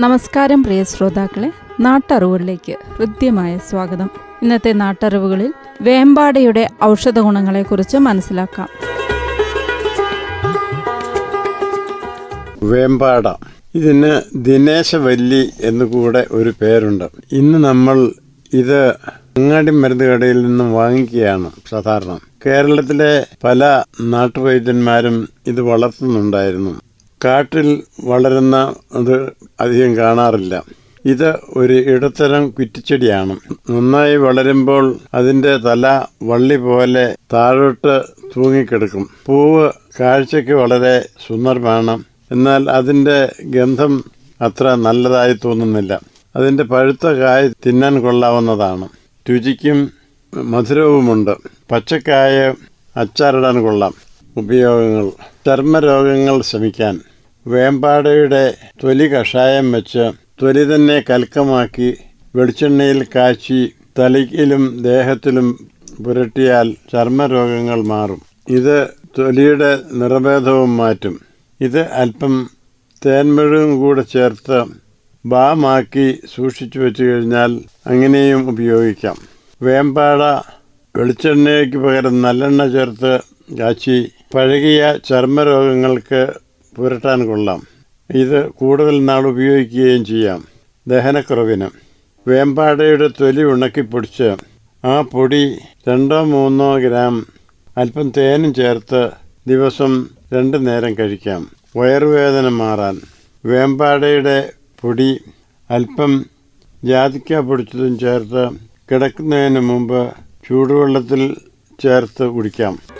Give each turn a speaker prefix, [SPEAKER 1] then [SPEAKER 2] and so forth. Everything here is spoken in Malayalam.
[SPEAKER 1] നമസ്കാരം പ്രിയ ശ്രോതാക്കളെ നാട്ടറിവുകളിലേക്ക് ഹൃദ്യമായ സ്വാഗതം. ഇന്നത്തെ നാട്ടറിവുകളിൽ വേമ്പാടയുടെ ഔഷധ ഗുണങ്ങളെക്കുറിച്ച് മനസ്സിലാക്കാം.
[SPEAKER 2] വേമ്പാട. ഇതിന് ദിനേശവല്ലി എന്ന് കൂടെ ഒരു പേരുണ്ട്. ഇന്ന് നമ്മൾ ഇത് അങ്ങാടി മരുന്ന് കടയിൽ നിന്നും വാങ്ങിക്കുകയാണ് സാധാരണ. കേരളത്തിലെ പല നാട്ടുവൈദ്യന്മാരും ഇത് വളർത്തുന്നുണ്ടായിരുന്നു. കാട്ടിൽ വളരുന്ന അത് അധികം കാണാറില്ല. ഇത് ഒരു ഇടത്തരം കുറ്റിച്ചെടിയാണ്. നന്നായി വളരുമ്പോൾ അതിന്റെ തല വള്ളി പോലെ താഴോട്ട് തൂങ്ങിക്കിടക്കും. പൂവ് കാഴ്ചയ്ക്ക് വളരെ സുന്ദരമാണ്. എന്നാൽ അതിന്റെ ഗന്ധം അത്ര നല്ലതായി തോന്നുന്നില്ല. അതിന്റെ പഴുത്ത കായ തിന്നാൻ കൊള്ളാവുന്നതാണ്. രുചിക്കും മധുരവുമുണ്ട്. പച്ചക്കായ അച്ചാറിടാൻ കൊള്ളാം. ഉപയോഗങ്ങൾ ചർമ്മരോഗങ്ങൾ ശമിക്കാൻ വേമ്പാടയുടെ തൊലി കഷായം വെച്ച് തൊലി തന്നെ കൽക്കമാക്കി വെളിച്ചെണ്ണയിൽ കാച്ചി തലയിലും ദേഹത്തിലും പുരട്ടിയാൽ ചർമ്മരോഗങ്ങൾ മാറും. ഇത് തൊലിയുടെ നിറഭേദവും മാറ്റും. ഇത് അല്പം തേൻമെഴുകും കൂടെ ചേർത്ത് ബാമാക്കി സൂക്ഷിച്ചു വെച്ചു കഴിഞ്ഞാൽ അങ്ങനെയും ഉപയോഗിക്കാം. വേമ്പാട വെളിച്ചെണ്ണയ്ക്ക് പകരം നല്ലെണ്ണ ചേർത്ത് കാച്ചി പഴകിയ ചർമ്മരോഗങ്ങൾക്ക് പുരട്ടാൻ കൊള്ളാം. ഇത് കൂടുതൽ നാൾ ഉപയോഗിക്കുകയും ചെയ്യാം. ദഹനക്കുറവിന്. വേമ്പാടയുടെ തൊലി ഉണക്കിപ്പൊടിച്ച് ആ പൊടി രണ്ടോ മൂന്നോ ഗ്രാം അല്പം തേനും ചേർത്ത് ദിവസം രണ്ട് നേരം കഴിക്കാം. വയറുവേദന മാറാൻ. വേമ്പാടയുടെ പൊടി അല്പം ജാതിക്ക പൊടിച്ചതും ചേർത്ത് കിടക്കുന്നതിന് മുമ്പ് ചൂടുവെള്ളത്തിൽ ചേർത്ത് കുടിക്കാം.